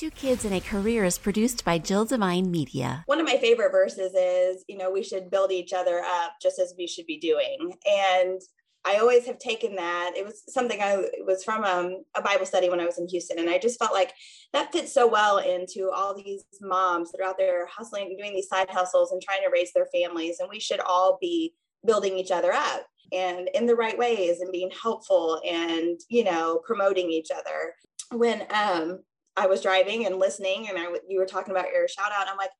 Two Kids and a Career is produced by Jill Devine Media. One of my favorite verses is, you know, we should build each other up just as we should be doing. And I always have taken that. It was something I was from um, a Bible study when I was in Houston, and I just felt like that fits so well into all these moms that are out there hustling, doing these side hustles, and trying to raise their families. And we should all be building each other up and in the right ways and being helpful and you know promoting each other. When um, I was driving and listening, and I you were talking about your shout out, I'm like,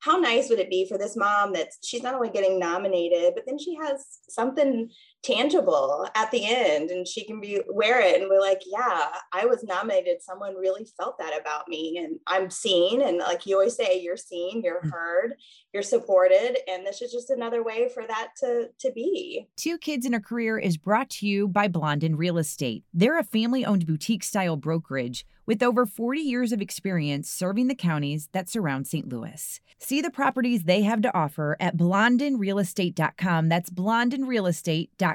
how nice would it be for this mom that she's not only getting nominated, but then she has something tangible at the end and she can be wear it and we're like yeah i was nominated someone really felt that about me and i'm seen and like you always say you're seen you're mm. heard you're supported and this is just another way for that to to be two kids in a career is brought to you by blondin real estate they're a family owned boutique style brokerage with over 40 years of experience serving the counties that surround St. Louis. See the properties they have to offer at blondinrealestate.com. That's blondinrealestate.com.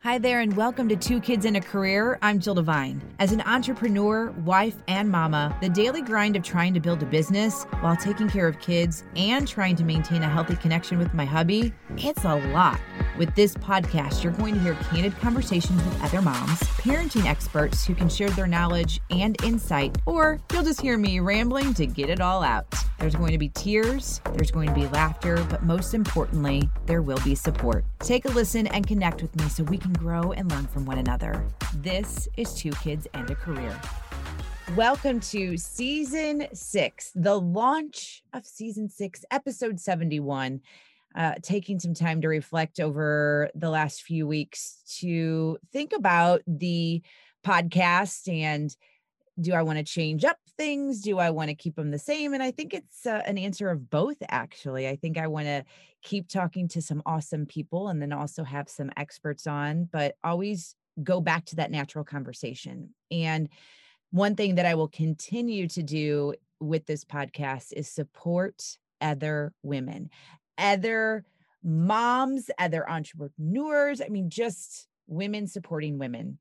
Hi there, and welcome to Two Kids in a Career. I'm Jill Devine. As an entrepreneur, wife, and mama, the daily grind of trying to build a business while taking care of kids and trying to maintain a healthy connection with my hubby, it's a lot. With this podcast, you're going to hear candid conversations with other moms, parenting experts who can share their knowledge and insight, or you'll just hear me rambling to get it all out. There's going to be tears, there's going to be laughter, but most importantly, there will be support. Take a listen and connect with me so we can grow and learn from one another. This is Two Kids and a Career. Welcome to season six, the launch of season six, episode 71. Uh, taking some time to reflect over the last few weeks to think about the podcast and do I want to change up things? Do I want to keep them the same? And I think it's uh, an answer of both, actually. I think I want to keep talking to some awesome people and then also have some experts on, but always go back to that natural conversation. And one thing that I will continue to do with this podcast is support other women, other moms, other entrepreneurs. I mean, just women supporting women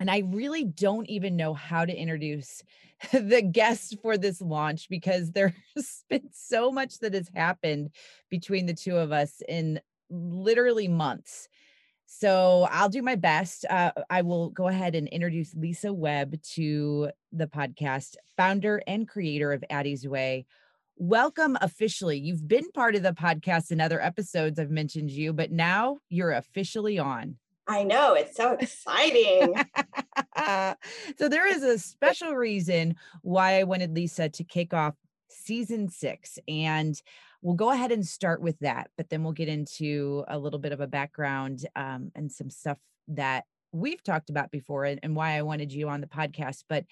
and I really don't even know how to introduce the guests for this launch because there's been so much that has happened between the two of us in literally months. So I'll do my best. Uh, I will go ahead and introduce Lisa Webb to the podcast, founder and creator of Addie's Way. Welcome officially. You've been part of the podcast in other episodes. I've mentioned you, but now you're officially on. I know it's so exciting. so there is a special reason why I wanted Lisa to kick off season six. And we'll go ahead and start with that, but then we'll get into a little bit of a background um, and some stuff that we've talked about before and, and why I wanted you on the podcast. But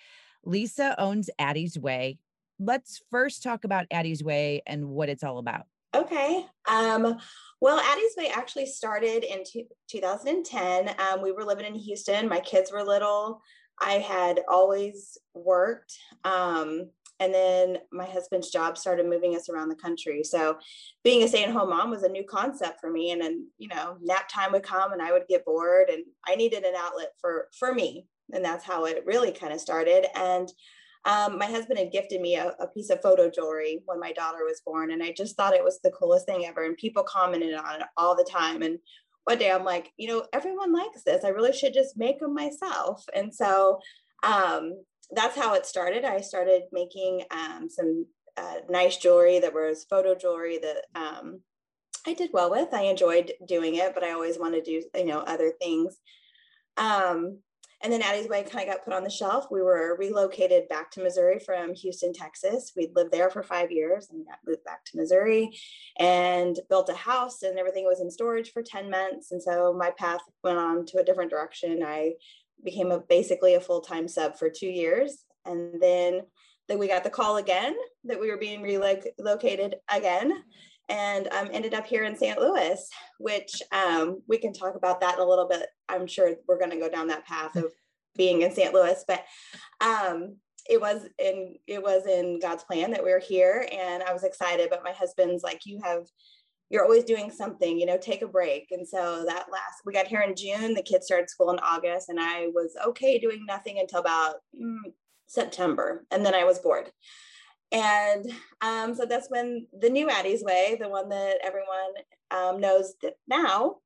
Lisa owns Addie's Way. Let's first talk about Addie's Way and what it's all about. Okay. Um, well, Addie's Way actually started in 2010. Um, we were living in Houston. My kids were little. I had always worked. Um, and then my husband's job started moving us around the country. So being a stay-at-home mom was a new concept for me. And then, you know, nap time would come and I would get bored and I needed an outlet for for me. And that's how it really kind of started. And um, my husband had gifted me a, a, piece of photo jewelry when my daughter was born, and I just thought it was the coolest thing ever. And people commented on it all the time. And one day I'm like, you know, everyone likes this. I really should just make them myself. And so um, that's how it started. I started making um, some uh, nice jewelry that was photo jewelry that um, I did well with. I enjoyed doing it, but I always wanted to do, you know, other things. Um, and then Addie's Way kind of got put on the shelf. We were relocated back to Missouri from Houston, Texas. We'd lived there for five years and got moved back to Missouri and built a house and everything was in storage for 10 months. And so my path went on to a different direction. I became a basically a full-time sub for two years. And then, then we got the call again that we were being relocated again and um, ended up here in St. Louis, which um, we can talk about that in a little bit. I'm sure we're going to go down that path of being in St. Louis, but um, it was in it was in God's plan that we were here, and I was excited. But my husband's like, "You have." You're always doing something, you know, take a break. And so that last, we got here in June, the kids started school in August, and I was okay doing nothing until about mm, September, and then I was bored. And um, so that's when the new Addie's Way, the one that everyone um, knows now,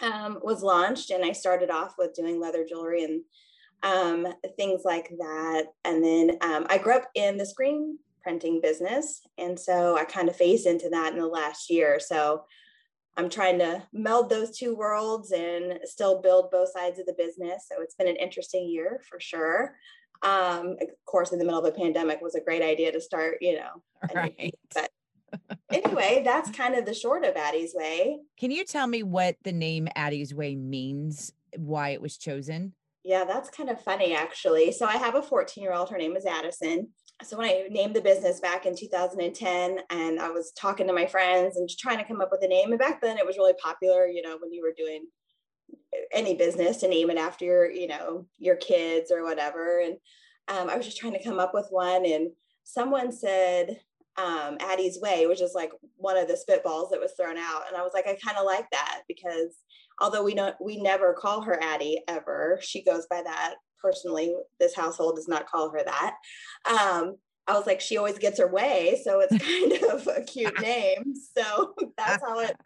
um, was launched. And I started off with doing leather jewelry and um, things like that. And then um, I grew up in the screen printing business. And so I kind of phased into that in the last year. So I'm trying to meld those two worlds and still build both sides of the business. So it's been an interesting year for sure. Um, of course, in the middle of a pandemic was a great idea to start, you know. Right. But anyway, that's kind of the short of Addie's Way. Can you tell me what the name Addie's Way means, why it was chosen? Yeah, that's kind of funny actually. So I have a 14 year old, her name is Addison. So when I named the business back in 2010 and I was talking to my friends and trying to come up with a name, and back then it was really popular, you know, when you were doing any business to name it after your, you know, your kids or whatever. And um, I was just trying to come up with one. And someone said um, Addie's Way, which is like one of the spitballs that was thrown out. And I was like, I kind of like that because although we don't, we never call her Addie ever. She goes by that personally. This household does not call her that. Um, I was like, she always gets her way. So it's kind of a cute name. So that's how it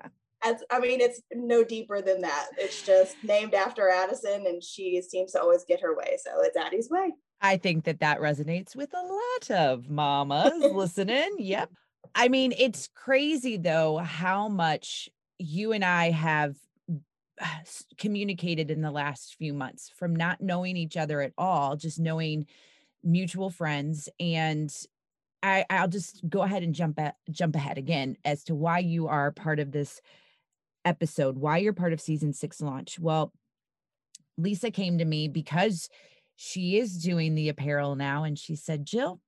as I mean, it's no deeper than that. It's just named after Addison, and she seems to always get her way. So it's Addie's way. I think that that resonates with a lot of mamas listening. Yep. I mean, it's crazy though how much you and I have uh, communicated in the last few months from not knowing each other at all, just knowing mutual friends and I, I'll just go ahead and jump at, jump ahead again as to why you are part of this episode, why you're part of season six launch. Well, Lisa came to me because she is doing the apparel now. And she said, Jill,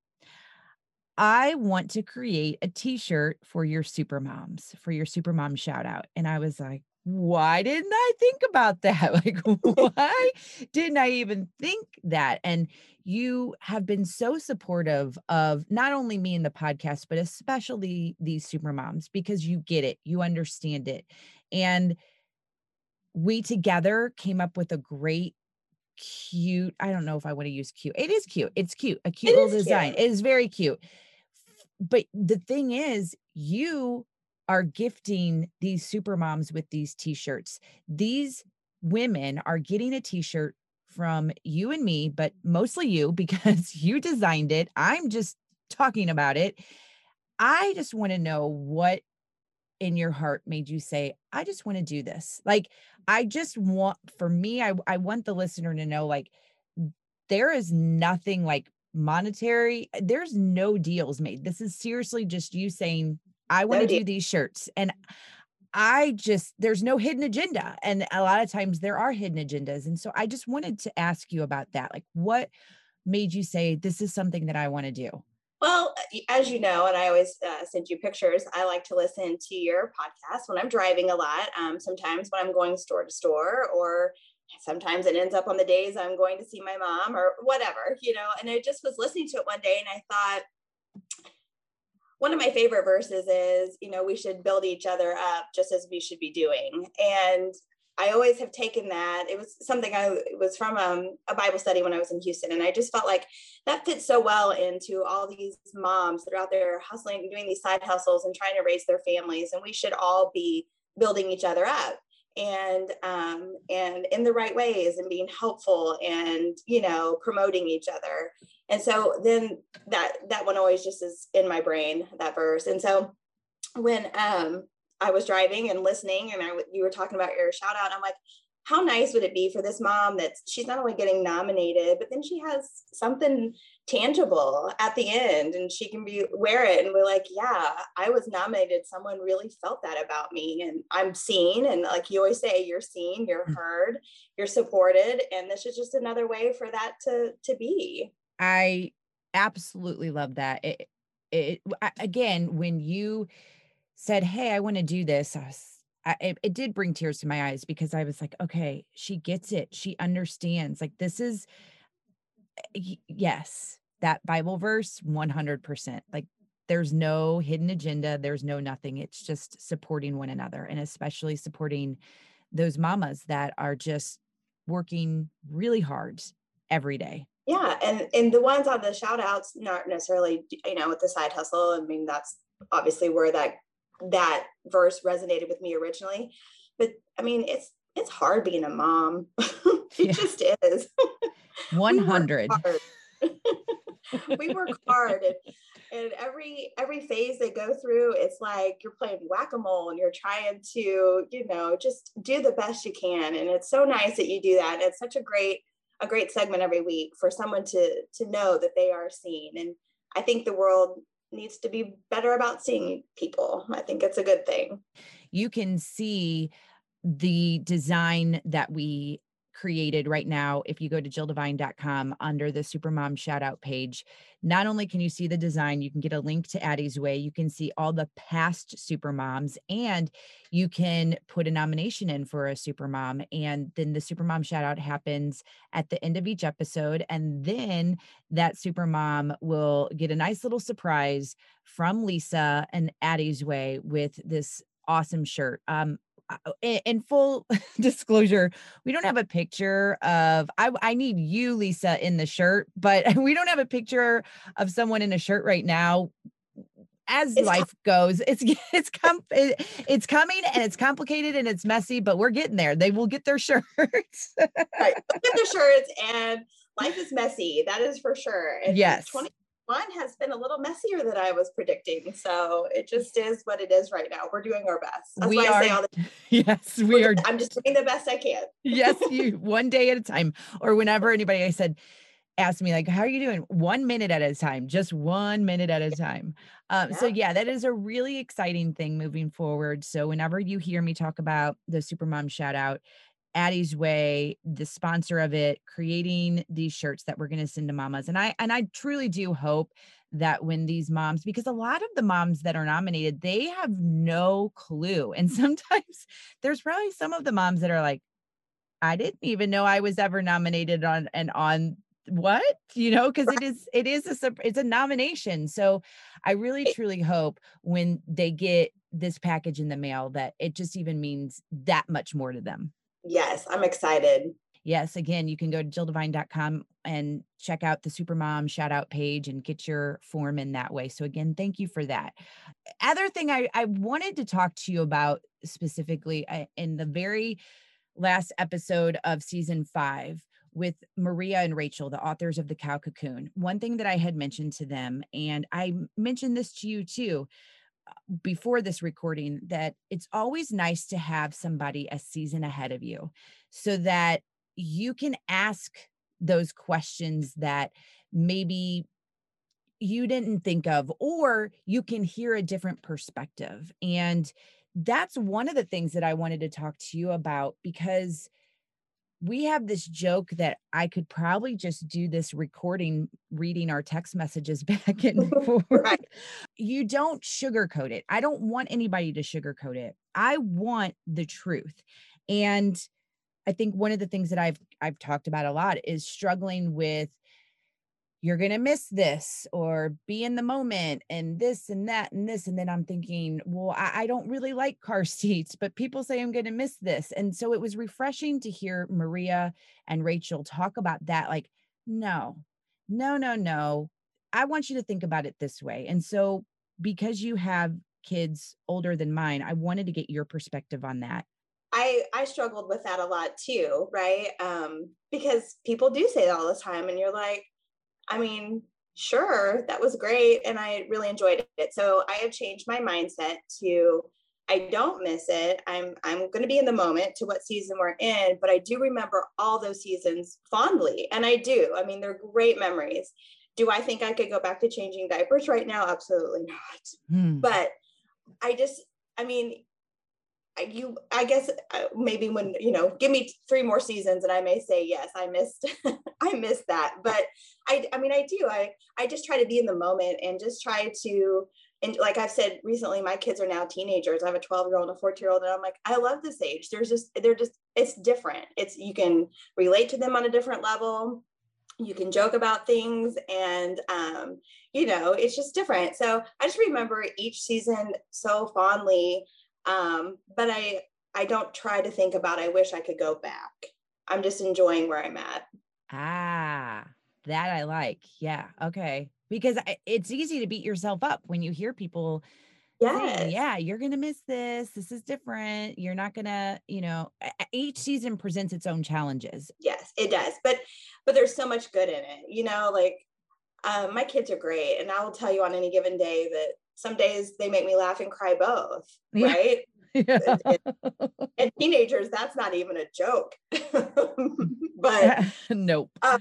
I want to create a t shirt for your super moms, for your super mom shout out. And I was like, why didn't I think about that? Like, why didn't I even think that? And you have been so supportive of not only me in the podcast, but especially these super moms because you get it, you understand it. And we together came up with a great cute i don't know if i want to use cute it is cute it's cute a cute it little design cute. it is very cute. But the thing is you are gifting these super moms with these t-shirts. These women are getting a t-shirt from you and me but mostly you because you designed it. I'm just talking about it. I just want to know what in your heart made you say, I just want to do this? Like, I just want, for me, I, I want the listener to know, like, there is nothing like monetary, there's no deals made. This is seriously just you saying, I want to do these shirts. And I just, there's no hidden agenda. And a lot of times there are hidden agendas. And so I just wanted to ask you about that. Like, what made you say, this is something that I want to do? Well, as you know, and I always uh, send you pictures, I like to listen to your podcast when I'm driving a lot. Um, sometimes when I'm going store to store, or sometimes it ends up on the days I'm going to see my mom or whatever, you know. And I just was listening to it one day and I thought, one of my favorite verses is, you know, we should build each other up just as we should be doing. And I always have taken that. It was something I was from um, a Bible study when I was in Houston, and I just felt like that fits so well into all these moms that are out there hustling, doing these side hustles, and trying to raise their families. And we should all be building each other up and um, and in the right ways, and being helpful, and you know, promoting each other. And so then that that one always just is in my brain that verse. And so when um I was driving and listening, and I you were talking about your shout out. I'm like, how nice would it be for this mom that she's not only getting nominated, but then she has something tangible at the end, and she can be wear it and we're like, yeah, I was nominated. Someone really felt that about me, and I'm seen. And like you always say, you're seen, you're mm. heard, you're supported, and this is just another way for that to to be. I absolutely love that. It, it again when you said, Hey, I want to do this, I was, I, it, it did bring tears to my eyes because I was like, okay, she gets it. She understands. Like, this is, eh, yes, that Bible verse, 100%. Like, there's no hidden agenda. There's no nothing. It's just supporting one another and especially supporting those mamas that are just working really hard every day yeah and and the ones on the shout outs not necessarily you know with the side hustle i mean that's obviously where that that verse resonated with me originally. But i mean it's it's hard being a mom. It yeah. just is. 100 we work hard and, and every every phase they go through it's like you're playing whack-a-mole and you're trying to you know just do the best you can and it's so nice that you do that it's such a great a great segment every week for someone to to know that they are seen and i think the world needs to be better about seeing people. I think it's a good thing. You can see the design that we created right now if you go to jilldevine.com under the supermom shout out page not only can you see the design you can get a link to addie's way you can see all the past supermoms and you can put a nomination in for a supermom and then the supermom shout out happens at the end of each episode and then that supermom will get a nice little surprise from lisa and addie's way with this awesome shirt. Um Oh, in full disclosure, we don't have a picture of I I need you Lisa in the shirt, but we don't have a picture of someone in a shirt right now. As it's life com- goes, it's it's com- it's coming and it's complicated and it's messy, but we're getting there. They will get their shirts. right. Get their shirts and life is messy. That is for sure. And yes. 20 mine has been a little messier than I was predicting. So it just is what it is right now. We're doing our best. That's we why are, I say all the Yes, we are. I'm just doing the best I can. yes, you one day at a time. Or whenever anybody I said, ask me like, how are you doing? One minute at a time, just one minute at a time. Um, yeah. So yeah, that is a really exciting thing moving forward. So whenever you hear me talk about the Supermom shout out, Addie's Way, the sponsor of it, creating these shirts that we're going to send to mamas. And I and I truly do hope that when these moms because a lot of the moms that are nominated, they have no clue. And sometimes there's probably some of the moms that are like I didn't even know I was ever nominated on and on what you know because it is it is a it's a nomination so i really truly hope when they get this package in the mail that it just even means that much more to them Yes, I'm excited. Yes, again, you can go to jilldevine.com and check out the Supermom shout out page and get your form in that way. So, again, thank you for that. Other thing I, I wanted to talk to you about specifically uh, in the very last episode of season five with Maria and Rachel, the authors of The Cow Cocoon. One thing that I had mentioned to them, and I mentioned this to you too, before this recording that it's always nice to have somebody a season ahead of you so that you can ask those questions that maybe you didn't think of or you can hear a different perspective. And that's one of the things that I wanted to talk to you about because we have this joke that I could probably just do this recording, reading our text messages back and forth. right. You don't sugarcoat it. I don't want anybody to sugarcoat it. I want the truth. And I think one of the things that I've I've talked about a lot is struggling with you're going to miss this or be in the moment and this and that and this. And then I'm thinking, well, I, I don't really like car seats, but people say I'm going to miss this. And so it was refreshing to hear Maria and Rachel talk about that. Like, no, no, no, no. I want you to think about it this way. And so because you have kids older than mine, I wanted to get your perspective on that. I I struggled with that a lot too, right? Um, because people do say that all the time, and you're like, I mean, sure, that was great. And I really enjoyed it. So I have changed my mindset to I don't miss it. I'm I'm going to be in the moment to what season we're in, but I do remember all those seasons fondly, and I do. I mean, they're great memories. Do I think I could go back to changing diapers right now? Absolutely not. Hmm. But I just, I mean, you i guess uh, maybe when you know give me three more seasons and i may say yes i missed i missed that. But i i mean i do. I i just try to be in the moment and just try to and like i've said recently my kids are now teenagers. I have a 12 year old and a 14 year old and i'm like i love this age. There's just they're just it's different. It's you can relate to them on a different level. You can joke about things and um, you know it's just different. So i just remember each season so fondly um, but I I don't try to think about I wish I could go back. I'm just enjoying where I'm at. Ah, That I like. Yeah. Okay. Because it's easy to beat yourself up when you hear people yeah yeah you're gonna miss this this is different you're not gonna you know each season presents its own challenges yes it does but but there's so much good in it you know like um, my kids are great and i will tell you on any given day that some days they make me laugh and cry both right yeah. and, teenagers that's not even a joke but nope um,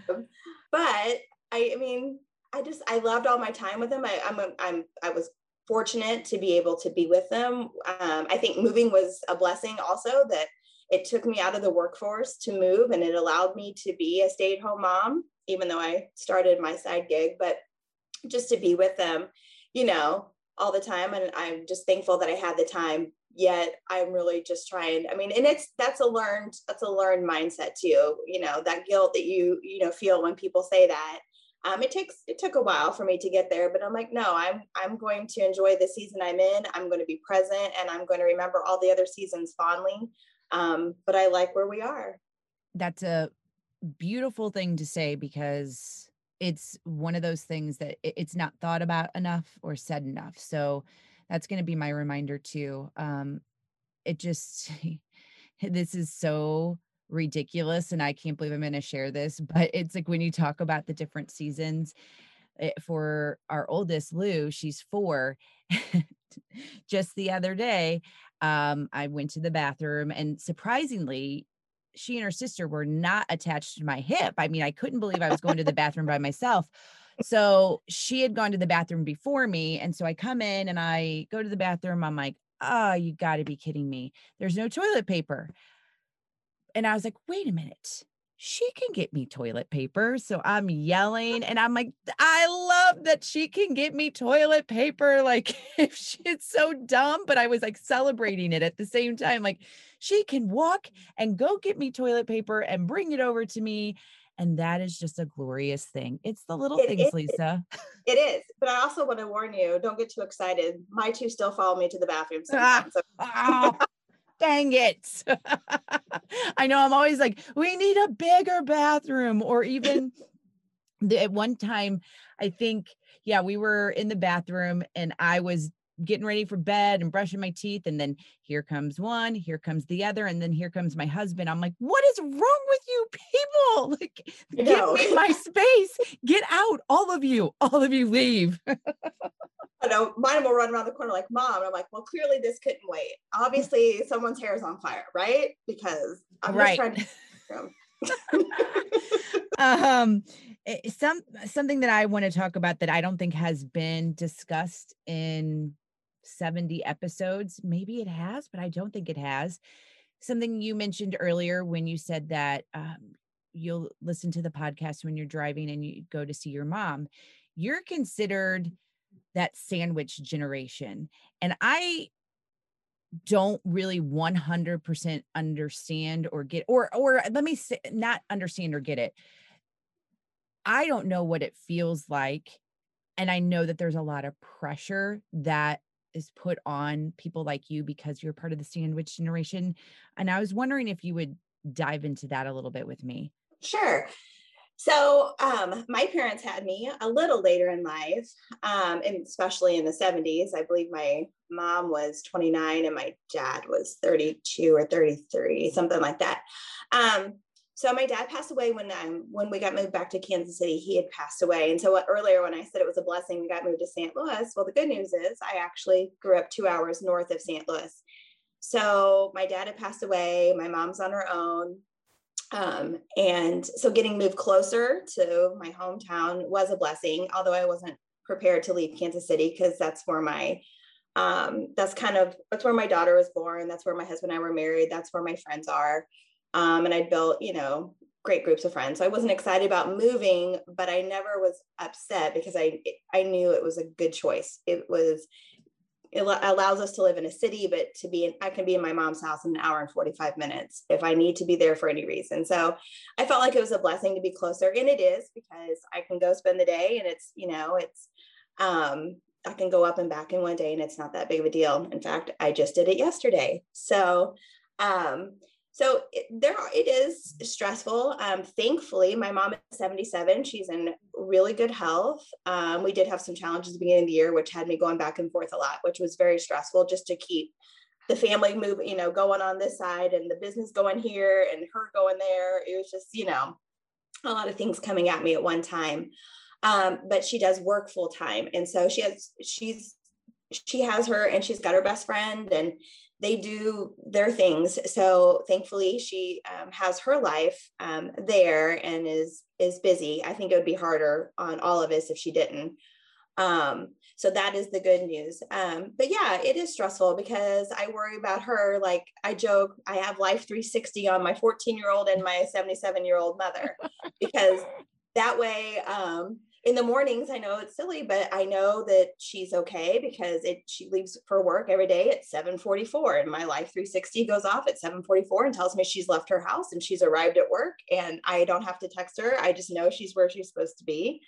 but I, I mean I just I loved all my time with them. I, I'm a, I'm I was fortunate to be able to be with them. Um, I think moving was a blessing also that it took me out of the workforce to move and it allowed me to be a stay at home mom, even though I started my side gig, but just to be with them, you know, all the time. And I'm just thankful that I had the time. Yet I'm really just trying. I mean, and it's that's a learned that's a learned mindset too. You know, that guilt that you you know feel when people say that um, it takes it took a while for me to get there but i'm like no i'm i'm going to enjoy the season i'm in i'm going to be present and i'm going to remember all the other seasons fondly um, but i like where we are that's a beautiful thing to say because it's one of those things that it's not thought about enough or said enough so that's going to be my reminder too um, it just this is so ridiculous and I can't believe I'm going to share this, but it's like when you talk about the different seasons it, eh, for our oldest Lou, she's 4. Just the other day, um I went to the bathroom and surprisingly she and her sister were not attached to my hip. I mean, I couldn't believe I was going to the bathroom by myself. So she had gone to the bathroom before me. And so I come in and I go to the bathroom. I'm like, oh, you got to be kidding me. There's no toilet paper and I was like, wait a minute. She can get me toilet paper. So I'm yelling and I'm like, I love that she can get me toilet paper. Like, if she's so dumb, but I was like celebrating it at the same time. Like, she can walk and go get me toilet paper and bring it over to me. And that is just a glorious thing. It's the little it things, is. Lisa. It is. But I also want to warn you don't get too excited. My two still follow me to the bathroom sometimes. Ah, oh, dang it. I know I'm always like, we need a bigger bathroom, or even at one time, I think, yeah, we were in the bathroom and I was getting ready for bed and brushing my teeth. And then here comes one, here comes the other, and then here comes my husband. I'm like, what is wrong with you people? Like, give me my space. Get out. All of you, all of you leave. I know mine will run around the corner like mom. And I'm like, well, clearly this couldn't wait. Obviously, someone's hair is on fire, right? Because I'm right. just trying to. um, eh, some something that I want to talk about that I don't think has been discussed in 70 episodes. Maybe it has, but I don't think it has. Something you mentioned earlier when you said that um, you'll listen to the podcast when you're driving and you go to see your mom. You're considered that sandwich generation. And I don't really 100% understand or get or or let me say not understand or get it. I don't know what it feels like and I know that there's a lot of pressure that is put on people like you because you're part of the sandwich generation and I was wondering if you would dive into that a little bit with me. Sure. So um, my parents had me a little later in life, um, and especially in the 70s. I believe my mom was 29 and my dad was 32 or 33, something like that. Um, so my dad passed away when um, when we got moved back to Kansas City. He had passed away, and so earlier when I said it was a blessing, we got moved to St. Louis. Well, the good news is I actually grew up two hours north of St. Louis. So my dad had passed away. My mom's on her own. Um, and so getting moved closer to my hometown was a blessing, although I wasn't prepared to leave Kansas City because that's where my um, that's kind of that's where my daughter was born. That's where my husband and I were married. That's where my friends are. Um, and I built, you know, great groups of friends. So I wasn't excited about moving, but I never was upset because I I knew it was a good choice. It was it allows us to live in a city, but to be in, I can be in my mom's house in an hour and 45 minutes if I need to be there for any reason. So I felt like it was a blessing to be closer. And it is because I can go spend the day and it's, you know, it's, um, I can go up and back in one day and it's not that big of a deal. In fact, I just did it yesterday. So, um, so it, there are, it is stressful. Um, thankfully, my mom is 77. She's in really good health. Um, we did have some challenges at the beginning of the year, which had me going back and forth a lot, which was very stressful just to keep the family moving, you know, going on this side and the business going here and her going there. It was just, you know, a lot of things coming at me at one time. Um, but she does work full time. And so she has, she's, she has her and she's got her best friend and they do their things. So thankfully, she um, has her life um, there and is is busy. I think it would be harder on all of us if she didn't. Um, so that is the good news. Um, but yeah, it is stressful because I worry about her. Like I joke, I have Life 360 on my 14 year old and my 77 year old mother because that way um, in the mornings i know it's silly but i know that she's okay because it she leaves for work every day at 7.44 and my life 360 goes off at 7.44 and tells me she's left her house and she's arrived at work and i don't have to text her. I just know she's where she's supposed to be.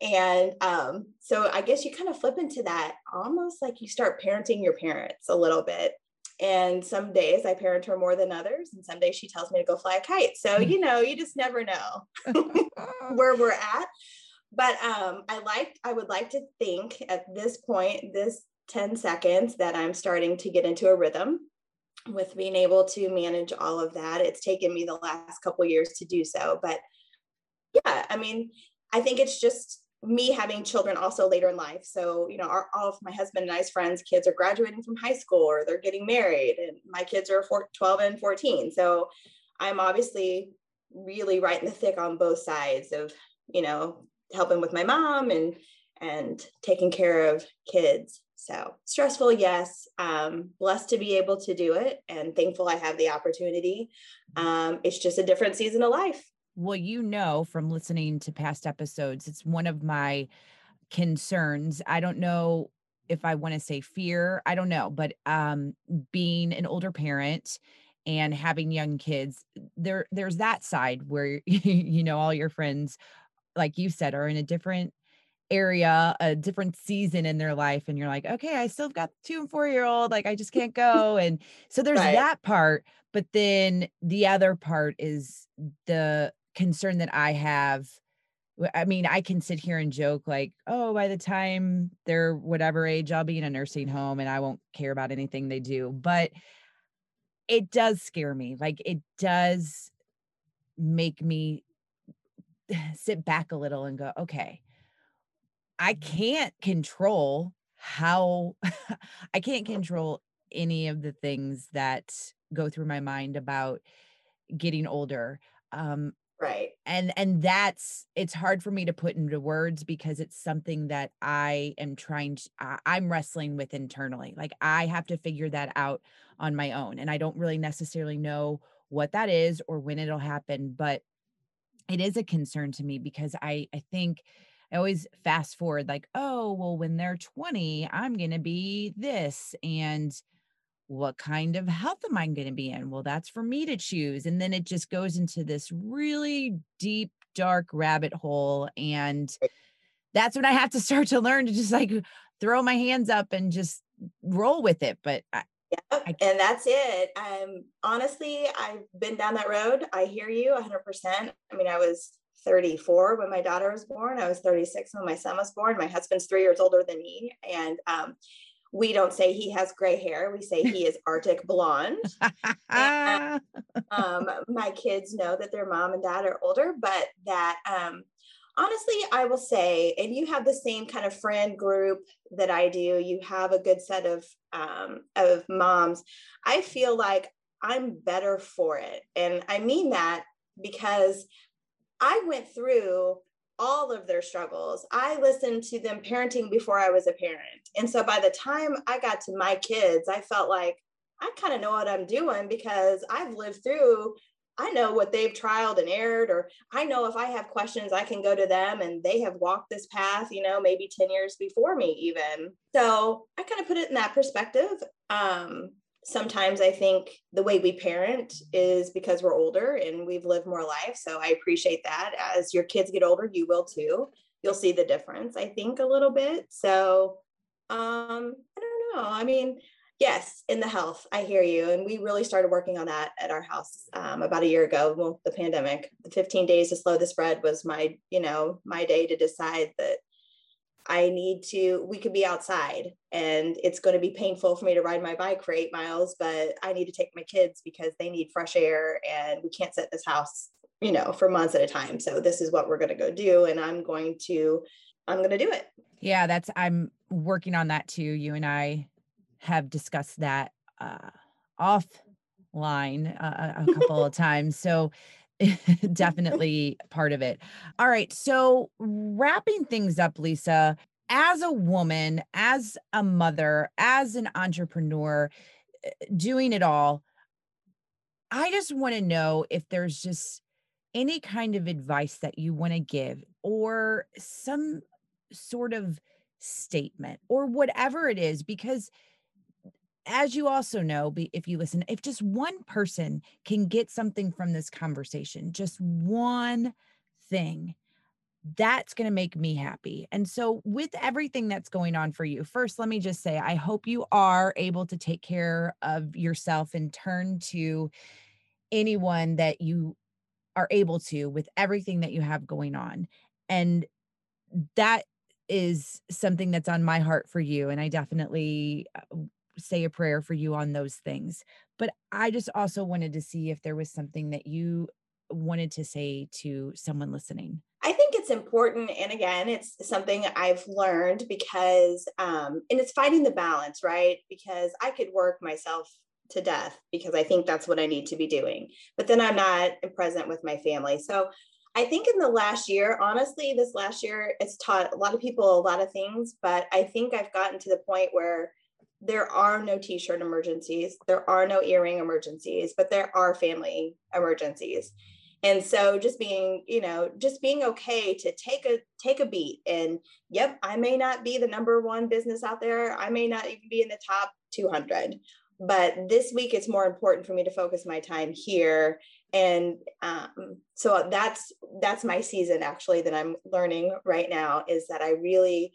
And um, so i guess you kind of flip into that almost like you start parenting your parents a little bit. And some days I parent her more than others, and some days she tells me to go fly a kite. So, you know, you just never know where we're at but um, I like I would like to think at this point, this 10 seconds, that I'm starting to get into a rhythm with being able to manage all of that. It's taken me the last couple years to do so, but yeah, I mean, I think it's just me having children also later in life. So, you know, our, all of my husband and I's friends' kids are graduating from high school or they're getting married, and my kids are four, 12 and 14. So, I'm obviously really right in the thick on both sides of, you know, helping with my mom and and taking care of kids. So stressful, yes. Um, blessed to be able to do it, and thankful I have the opportunity. Um, it's just a different season of life. Well, you know from listening to past episodes, it's one of my concerns. I don't know if I want to say fear. I don't know, but um, being an older parent and having young kids, there there's that side where you know all your friends like you said, are in a different area, a different season in their life. And you're like, okay, I still got two and four year old, like I just can't go. And so there's right. that part. But then the other part is the concern that I have. I mean, I can sit here and joke like, oh, by the time they're whatever age, I'll be in a nursing home and I won't care about anything they do. But it does scare me. Like, it does make me sit back a little and go, okay, I mm-hmm. can't control how I can't control any of the things that go through my mind about getting older. Um, right and and that's it's hard for me to put into words because it's something that i am trying to i'm wrestling with internally like i have to figure that out on my own and i don't really necessarily know what that is or when it'll happen but it is a concern to me because I I think I always fast forward like, oh, well, when they're 20, I'm going to be this. And what kind of health am I going to be in? Well, that's for me to choose. And then it just goes into this really deep, dark rabbit hole. And that's when I have to start to learn to just like throw my hands up and just roll with it. But I, Yep. And that's it. Um, honestly, I've been down that road. I hear you 100%. I mean, I was 34 when my daughter was born. I was 36 when my son was born. My husband's three years older than me. And um, we don't say he has gray hair. We say he is Arctic blonde. and, um, my kids know that their mom and dad are older, but that um, honestly, I will say, and you have the same kind of friend group that I do. You have a good set of um, of moms. I feel like I'm better for it, and I mean that because I went through all of their struggles. I listened to them parenting before I was a parent, and so by the time I got to my kids, I felt like I kind of know what I'm doing because I've lived through I know what they've trialed and erred, or I know if I have questions, I can go to them and they have walked this path, you know, maybe 10 years before me, even. So I kind of put it in that perspective. Um, sometimes I think the way we parent is because we're older and we've lived more life. So I appreciate that. As your kids get older, you will too. You'll see the difference, I think, a little bit. So um, I don't know. I mean, Yes, in the health, I hear you. And we really started working on that at our house um, about a year ago. Well, the pandemic, the 15 days to slow the spread was my, you know, my day to decide that I need to, we could be outside and it's going to be painful for me to ride my bike for eight miles, but I need to take my kids because they need fresh air and we can't sit this house, you know, for months at a time. So this is what we're going to go do. And I'm going to, I'm going to do it. Yeah, that's, I'm working on that too. You and I have discussed that uh, offline uh, a couple of times. So definitely part of it. All right. So, wrapping things up, Lisa, as a woman, as a mother, as an entrepreneur, eh, doing it all, I just want to know if there's just any kind of advice that you want to give or some sort of statement or whatever it is, because as you also know, if you listen, if just one person can get something from this conversation, just one thing, that's going to make me happy. And so, with everything that's going on for you, first, let me just say, I hope you are able to take care of yourself and turn to anyone that you are able to with everything that you have going on. And that is something that's on my heart for you. And I definitely uh, say a prayer for you on those things. But I just also wanted to see if there was something that you wanted to say to someone listening. I think it's important. And again, it's something I've learned because, um, and it's finding the balance, right? Because I could work myself to death because I think that's what I need to be doing. But then I'm not present with my family. So I think in the last year, honestly, this last year, it's taught a lot of people a lot of things, but I think I've gotten to the point where there are no t-shirt emergencies. There are no earring emergencies but there are family emergencies. And so just being you know just being okay to take a take a beat and yep i may not be the number one business out there. I may not even be in the top 200 but this week it's more important for me to focus my time here. And um, so that's that's my season actually that i'm learning right now is that i really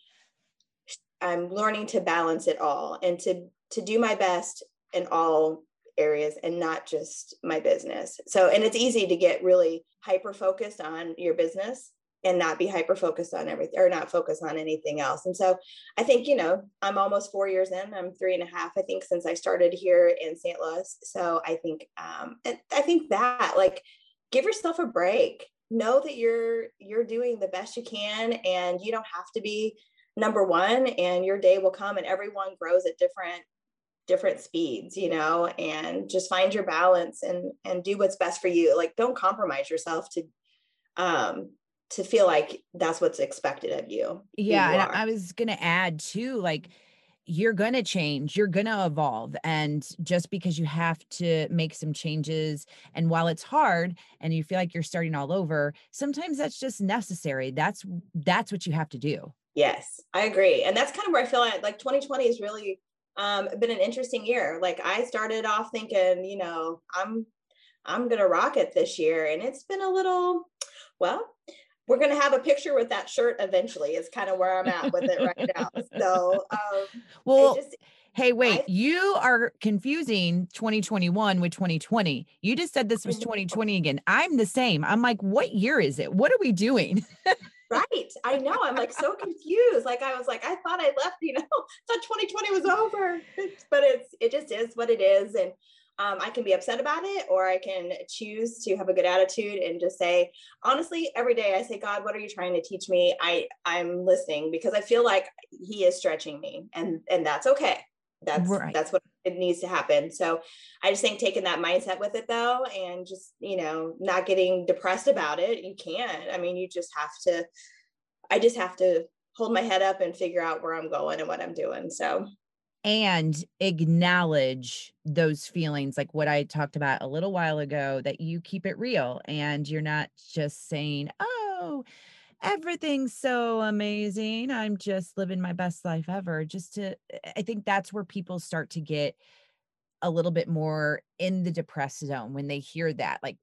I'm learning to balance it all and to to do my best in all areas and not just my business. So and it's easy to get really hyper focused on your business and not be hyper focused on everything or not focus on anything else. And so I think, you know, I'm almost four years in, I'm three and a half, I think, since I started here in St. Louis. So I think, um, I think that like give yourself a break. Know that you're you're doing the best you can and you don't have to be number one and your day will come and everyone grows at different different speeds you know and just find your balance and and do what's best for you. Like don't compromise yourself to um to feel like that's what's expected of you yeah you and i was gonna add too like you're going to change you're going to evolve and just because you have to make some changes and while it's hard and you feel like you're starting all over sometimes that's just necessary. That's that's what you have to do Yes, I agree. And that's kind of where I feel like, like 2020 has really um, been an interesting year. Like I started off thinking, you know, I'm I'm gonna rock it this year, and it's been a little, well, we're gonna have a picture with that shirt eventually. Is kind of where I'm at with it right now. So, um, well. Just, Hey, wait, I, you are confusing 2021 with 2020. You just said this was 2020 again. I'm the same. I'm like, what year is it? What are we doing? right. I know. I'm like so confused. Like I was like, I thought I left, you know, thought 2020 was over. But it's it just is what it is. And um, I can be upset about it, or I can choose to have a good attitude and just say, honestly, every day I say, God, what are you trying to teach me? I I'm listening because I feel like He is stretching me, and and that's okay. That's right. that's what it needs to happen. So I just think taking that mindset with it though, and just, you know, not getting depressed about it. You can't. I mean, you just have to, I just have to hold my head up and figure out where I'm going and what I'm doing. So and acknowledge those feelings like what I talked about a little while ago that you keep it real and you're not just saying, "Oh, everything's so amazing. I'm just living my best life ever. Just to, eh, I think that's where people start to get a little bit more in the depressed zone when they hear that. Like,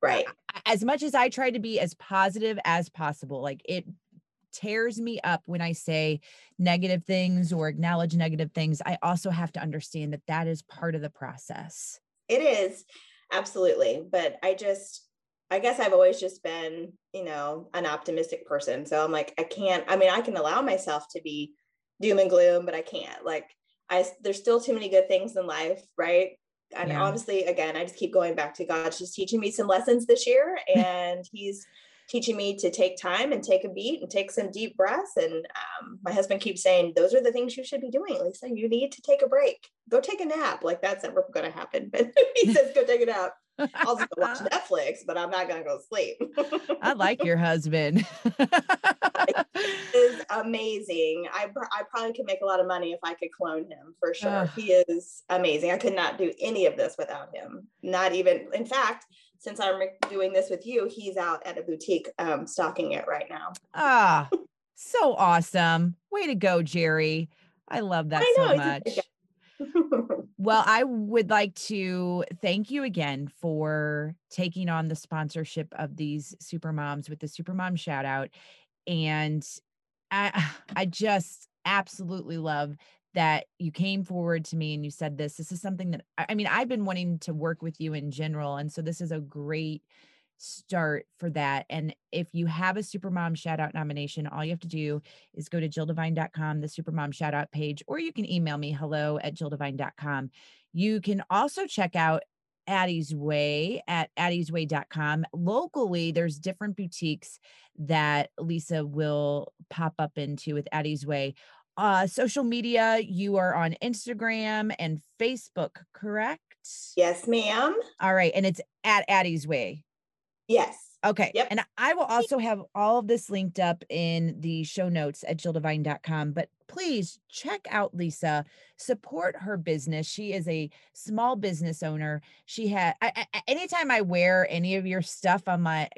right. As much as I try to be as positive as possible, like it tears me up when I say negative things or acknowledge negative things. I also have to understand that that is part of the process. It is absolutely. But I just, I guess I've always just been, you know, an optimistic person. So I'm like, I can't, I mean, I can allow myself to be doom and gloom, but I can't. Like, I, there's still too many good things in life, right? And yeah. obviously, again, I just keep going back to God. just teaching me some lessons this year. And He's, teaching me to take time and take a beat and take some deep breaths. And um, my husband keeps saying, Those are the things you should be doing, Lisa. You need to take a break. Go take a nap. Like that's never going to happen. But he says, Go take a nap. I'll just go watch Netflix, but I'm not going to go to sleep. I like your husband. He is amazing. I, I probably could make a lot of money if I could clone him for sure. he is amazing. I could not do any of this without him. Not even, in fact, since I'm doing this with you, he's out at a boutique um, stocking it right now. Ah, so awesome. Way to go, Jerry. I love that I so much. well, I would like to thank you again for taking on the sponsorship of these super moms with the super mom shout out. And I, I just absolutely love that you came forward to me and you said this this is something that i mean i've been wanting to work with you in general and so this is a great start for that and if you have a supermom shout out nomination all you have to do is go to jilldevine.com the supermom shout out page or you can email me hello at jilldevine.com you can also check out Addie's Way at addiesway.com. Locally, there's different boutiques that Lisa will pop up into with Addie's Way uh, social media, you are on Instagram and Facebook, correct? Yes, ma'am. All right. And it's at Addie's Way. Yes. Okay. Yep. And I will also have all of this linked up in the show notes at jilldevine.com. But please check out Lisa, support her business. She is a small business owner. She had, anytime I wear any of your stuff on my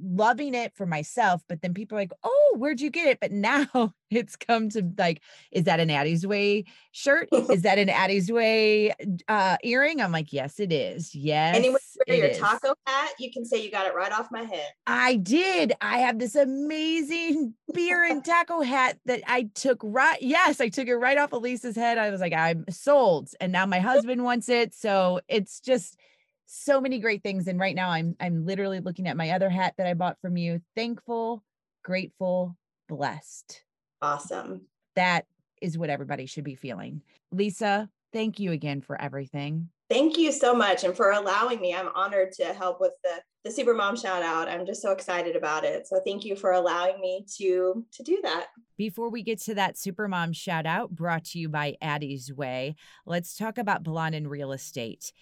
loving it for myself, but then people are like, "Oh, where'd you get it?" But now it's come to like, is that an Addie's Way shirt? is that an Addie's Way uh, earring? I'm like, yes, it is. Yes, and you wear your is. taco hat, you can say you got it right off my head. I did. I have this amazing beer and taco hat that I took right. Yes, I took it right off Elisa's head. I was like, I'm sold, and now my husband wants it. So it's just so many great things and right now i'm i'm literally looking at my other hat that i bought from you. Thankful grateful blessed. Awesome. That is what everybody should be feeling. Lisa thank you again for everything. Thank you so much and for allowing me i'm honored to help with the the super mom shout out i'm just so excited about it so thank you for allowing me to to do that before we get to that super mom shout out brought to you by addie's way let's talk about blondin real estate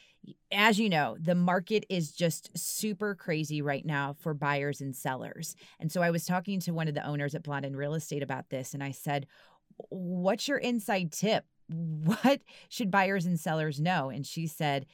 as you know, the market is just super crazy right now for buyers and sellers. And so I was talking to one of the owners at Blondin Real Estate about this, and I said, What's your inside tip? What should buyers and sellers know? And she said,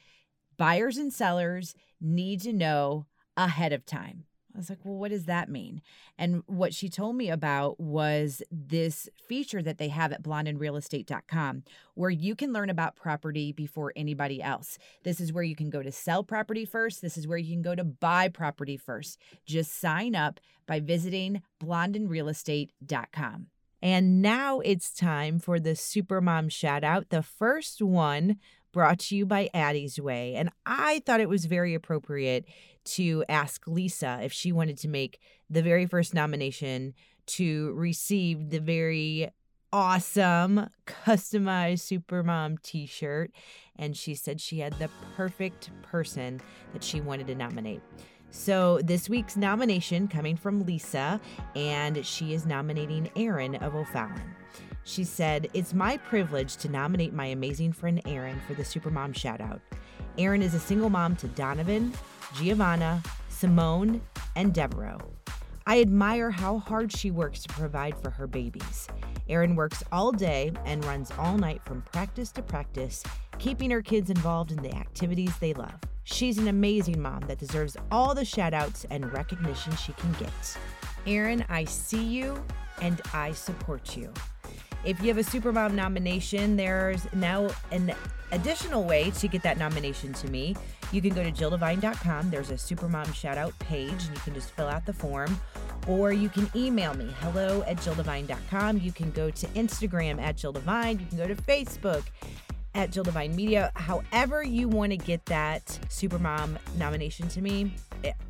Buyers and sellers need to know ahead of time. I was like, well, what does that mean? And what she told me about was this feature that they have at blondinrealestate.com where you can learn about property before anybody else. This is where you can go to sell property first. This is where you can go to buy property first. Just sign up by visiting blondinrealestate.com. And now it's time for the Supermom shout out. The first one brought to you by Addie's Way. And I thought it was very appropriate to ask Lisa if she wanted to make the very first nomination to receive the very awesome customized Supermom t shirt. And she said she had the perfect person that she wanted to nominate. So, this week's nomination coming from Lisa, and she is nominating Erin of O'Fallon. She said, It's my privilege to nominate my amazing friend Erin for the Supermom shoutout. Erin is a single mom to Donovan, Giovanna, Simone, and Devereaux. I admire how hard she works to provide for her babies. Erin works all day and runs all night from practice to practice, keeping her kids involved in the activities they love. She's an amazing mom that deserves all the shoutouts and recognition she can get. Erin, I see you and I support you. If you have a Supermom nomination, there's now an additional way to get that nomination to me. You can go to jilldevine.com. There's a Supermom shout out page, and you can just fill out the form. or you can email me hello at jilldevine.com. You can go to Instagram at jilldevine. You can go to Facebook at Jill Devine Media. However, you want to get that Supermom nomination to me,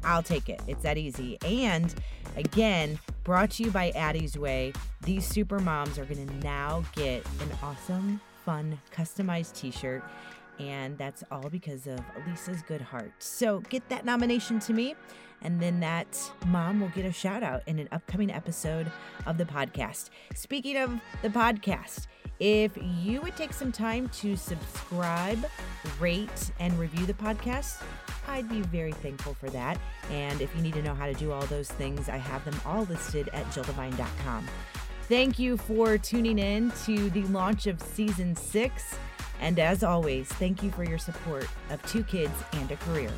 I'll take it. It's that easy. And again, brought to you by Addie's Way, these super moms are going to now get an awesome, fun, customized t shirt. And that's all because of Lisa's good heart. So get that nomination to me, and then that mom will get a shout out in an upcoming episode of the podcast. Speaking of the podcast, if you would take some time to subscribe, rate, and review the podcast, I'd be very thankful for that. And if you need to know how to do all those things, I have them all listed at jilldevine.com. Thank you for tuning in to the launch of season six. And as always, thank you for your support of two kids and a career.